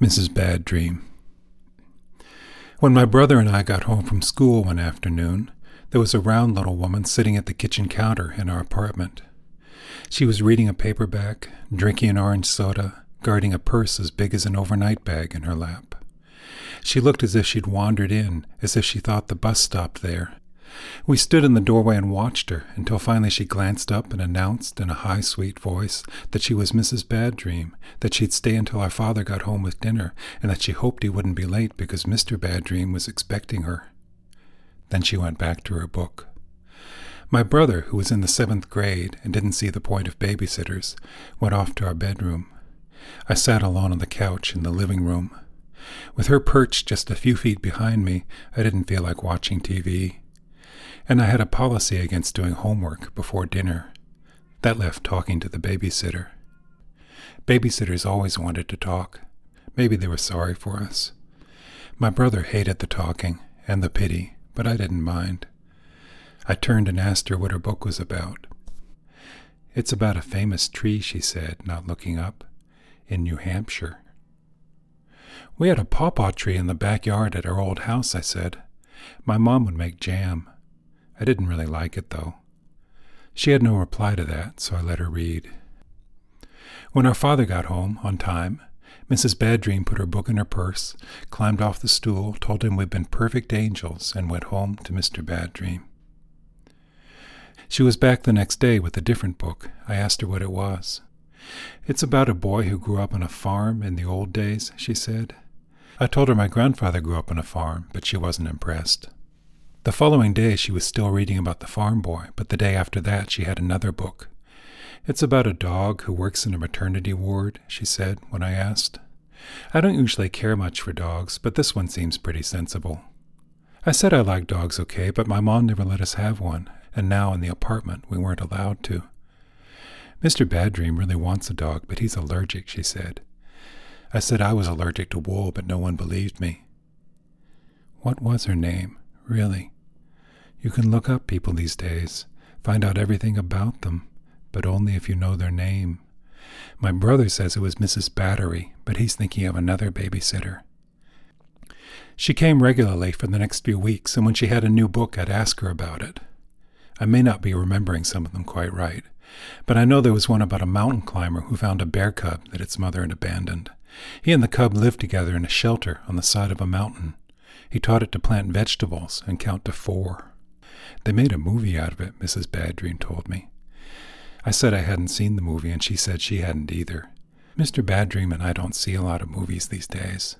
Mrs. Bad Dream. When my brother and I got home from school one afternoon, there was a round little woman sitting at the kitchen counter in our apartment. She was reading a paperback, drinking an orange soda, guarding a purse as big as an overnight bag in her lap. She looked as if she'd wandered in, as if she thought the bus stopped there, we stood in the doorway and watched her until finally she glanced up and announced in a high, sweet voice that she was Mrs. Bad Dream, that she'd stay until our father got home with dinner, and that she hoped he wouldn't be late because Mr. Bad Dream was expecting her. Then she went back to her book. My brother, who was in the seventh grade and didn't see the point of babysitters, went off to our bedroom. I sat alone on the couch in the living room. With her perched just a few feet behind me, I didn't feel like watching TV and I had a policy against doing homework before dinner. That left talking to the babysitter. Babysitters always wanted to talk. Maybe they were sorry for us. My brother hated the talking and the pity, but I didn't mind. I turned and asked her what her book was about. It's about a famous tree, she said, not looking up, in New Hampshire. We had a pawpaw tree in the backyard at our old house, I said. My mom would make jam. I didn't really like it, though. She had no reply to that, so I let her read. When our father got home, on time, Mrs. Bad Dream put her book in her purse, climbed off the stool, told him we'd been perfect angels, and went home to Mr. Bad Dream. She was back the next day with a different book. I asked her what it was. It's about a boy who grew up on a farm in the old days, she said. I told her my grandfather grew up on a farm, but she wasn't impressed. The following day she was still reading about the farm boy, but the day after that she had another book. It's about a dog who works in a maternity ward, she said when I asked. I don't usually care much for dogs, but this one seems pretty sensible. I said I liked dogs okay, but my mom never let us have one, and now in the apartment we weren't allowed to. Mr. Bad Dream really wants a dog, but he's allergic, she said. I said I was allergic to wool, but no one believed me. What was her name? Really. You can look up people these days, find out everything about them, but only if you know their name. My brother says it was Mrs. Battery, but he's thinking of another babysitter. She came regularly for the next few weeks, and when she had a new book, I'd ask her about it. I may not be remembering some of them quite right, but I know there was one about a mountain climber who found a bear cub that its mother had abandoned. He and the cub lived together in a shelter on the side of a mountain. He taught it to plant vegetables and count to four. They made a movie out of it, Mrs. Bad Dream told me. I said I hadn't seen the movie, and she said she hadn't either. Mr. Bad Dream and I don't see a lot of movies these days.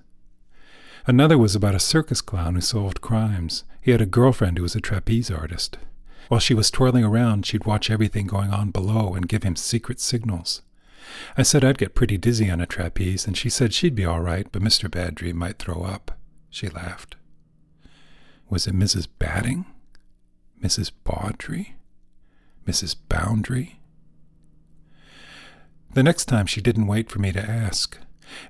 Another was about a circus clown who solved crimes. He had a girlfriend who was a trapeze artist. While she was twirling around, she'd watch everything going on below and give him secret signals. I said I'd get pretty dizzy on a trapeze, and she said she'd be all right, but Mr. Bad Dream might throw up. She laughed. Was it Mrs. Batting? Mrs. Bawdry? Mrs. Boundary? The next time she didn't wait for me to ask.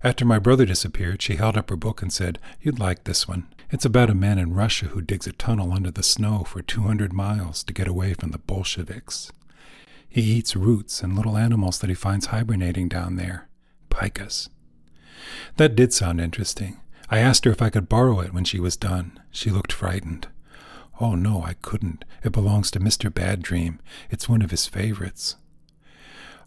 After my brother disappeared, she held up her book and said, You'd like this one. It's about a man in Russia who digs a tunnel under the snow for 200 miles to get away from the Bolsheviks. He eats roots and little animals that he finds hibernating down there, pikas. That did sound interesting. I asked her if I could borrow it when she was done. She looked frightened. Oh, no, I couldn't. It belongs to Mr. Bad Dream. It's one of his favorites.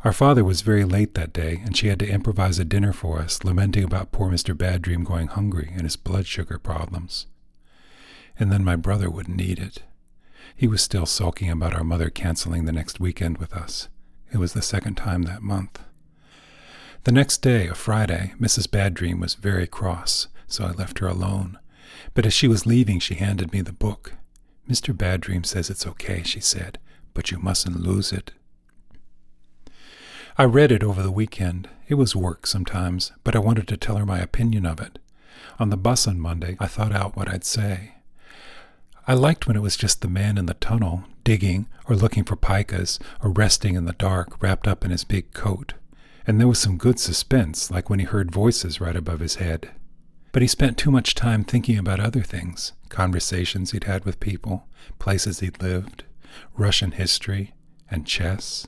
Our father was very late that day, and she had to improvise a dinner for us, lamenting about poor Mr. Bad Dream going hungry and his blood sugar problems. And then my brother wouldn't eat it. He was still sulking about our mother canceling the next weekend with us. It was the second time that month. The next day, a Friday, Mrs. Bad Dream was very cross so I left her alone. But as she was leaving, she handed me the book. Mr. Bad Dream says it's okay, she said, but you mustn't lose it. I read it over the weekend. It was work sometimes, but I wanted to tell her my opinion of it. On the bus on Monday, I thought out what I'd say. I liked when it was just the man in the tunnel, digging, or looking for pikas, or resting in the dark, wrapped up in his big coat. And there was some good suspense, like when he heard voices right above his head. But he spent too much time thinking about other things conversations he'd had with people, places he'd lived, Russian history, and chess.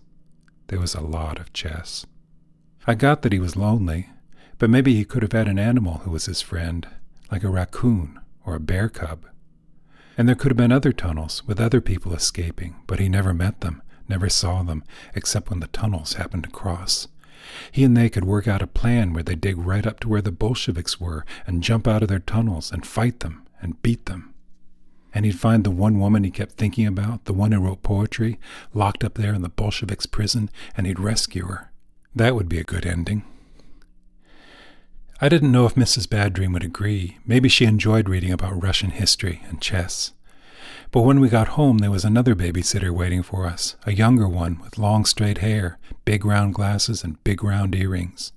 There was a lot of chess. I got that he was lonely, But maybe he could have had an animal who was his friend, like a raccoon or a bear cub. And there could have been other tunnels with other people escaping, but he never met them, never saw them, except when the tunnels happened to cross. He and they could work out a plan where they dig right up to where the Bolsheviks were and jump out of their tunnels and fight them and beat them. And he'd find the one woman he kept thinking about, the one who wrote poetry, locked up there in the Bolsheviks' prison, and he'd rescue her. That would be a good ending. I didn't know if Mrs. Bad Dream would agree. Maybe she enjoyed reading about Russian history and chess. But when we got home, there was another babysitter waiting for us, a younger one with long straight hair, big round glasses, and big round earrings.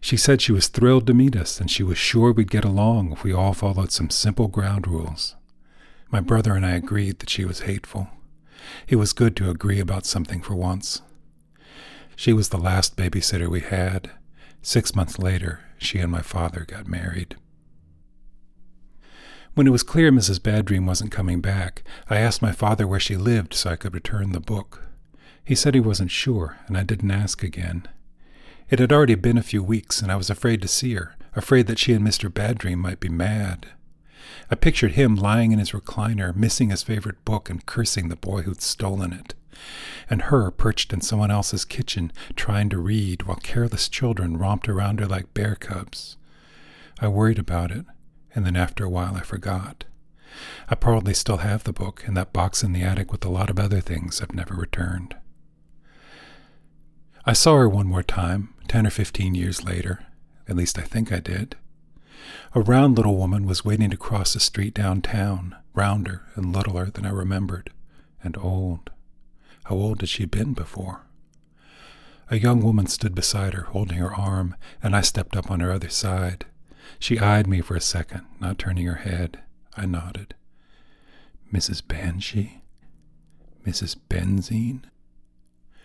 She said she was thrilled to meet us and she was sure we'd get along if we all followed some simple ground rules. My brother and I agreed that she was hateful. It was good to agree about something for once. She was the last babysitter we had. Six months later, she and my father got married. When it was clear Mrs. Bad Dream wasn't coming back, I asked my father where she lived so I could return the book. He said he wasn't sure, and I didn't ask again. It had already been a few weeks, and I was afraid to see her, afraid that she and Mr. Bad Dream might be mad. I pictured him lying in his recliner, missing his favorite book and cursing the boy who'd stolen it, and her perched in someone else's kitchen trying to read while careless children romped around her like bear cubs. I worried about it, and then after a while I forgot. I probably still have the book in that box in the attic with a lot of other things I've never returned. I saw her one more time, ten or fifteen years later. At least I think I did. A round little woman was waiting to cross the street downtown, rounder and littler than I remembered, and old. How old had she been before? A young woman stood beside her, holding her arm, and I stepped up on her other side. She eyed me for a second, not turning her head. I nodded. Mrs. Banshee? Mrs. Benzine?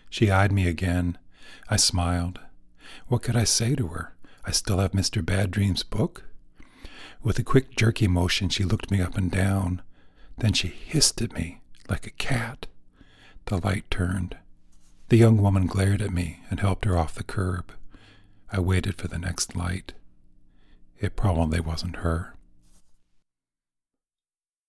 She eyed me again. I smiled. What could I say to her? I still have Mr. Bad Dream's book? With a quick, jerky motion, she looked me up and down. Then she hissed at me like a cat. The light turned. The young woman glared at me and helped her off the curb. I waited for the next light. It probably wasn't her.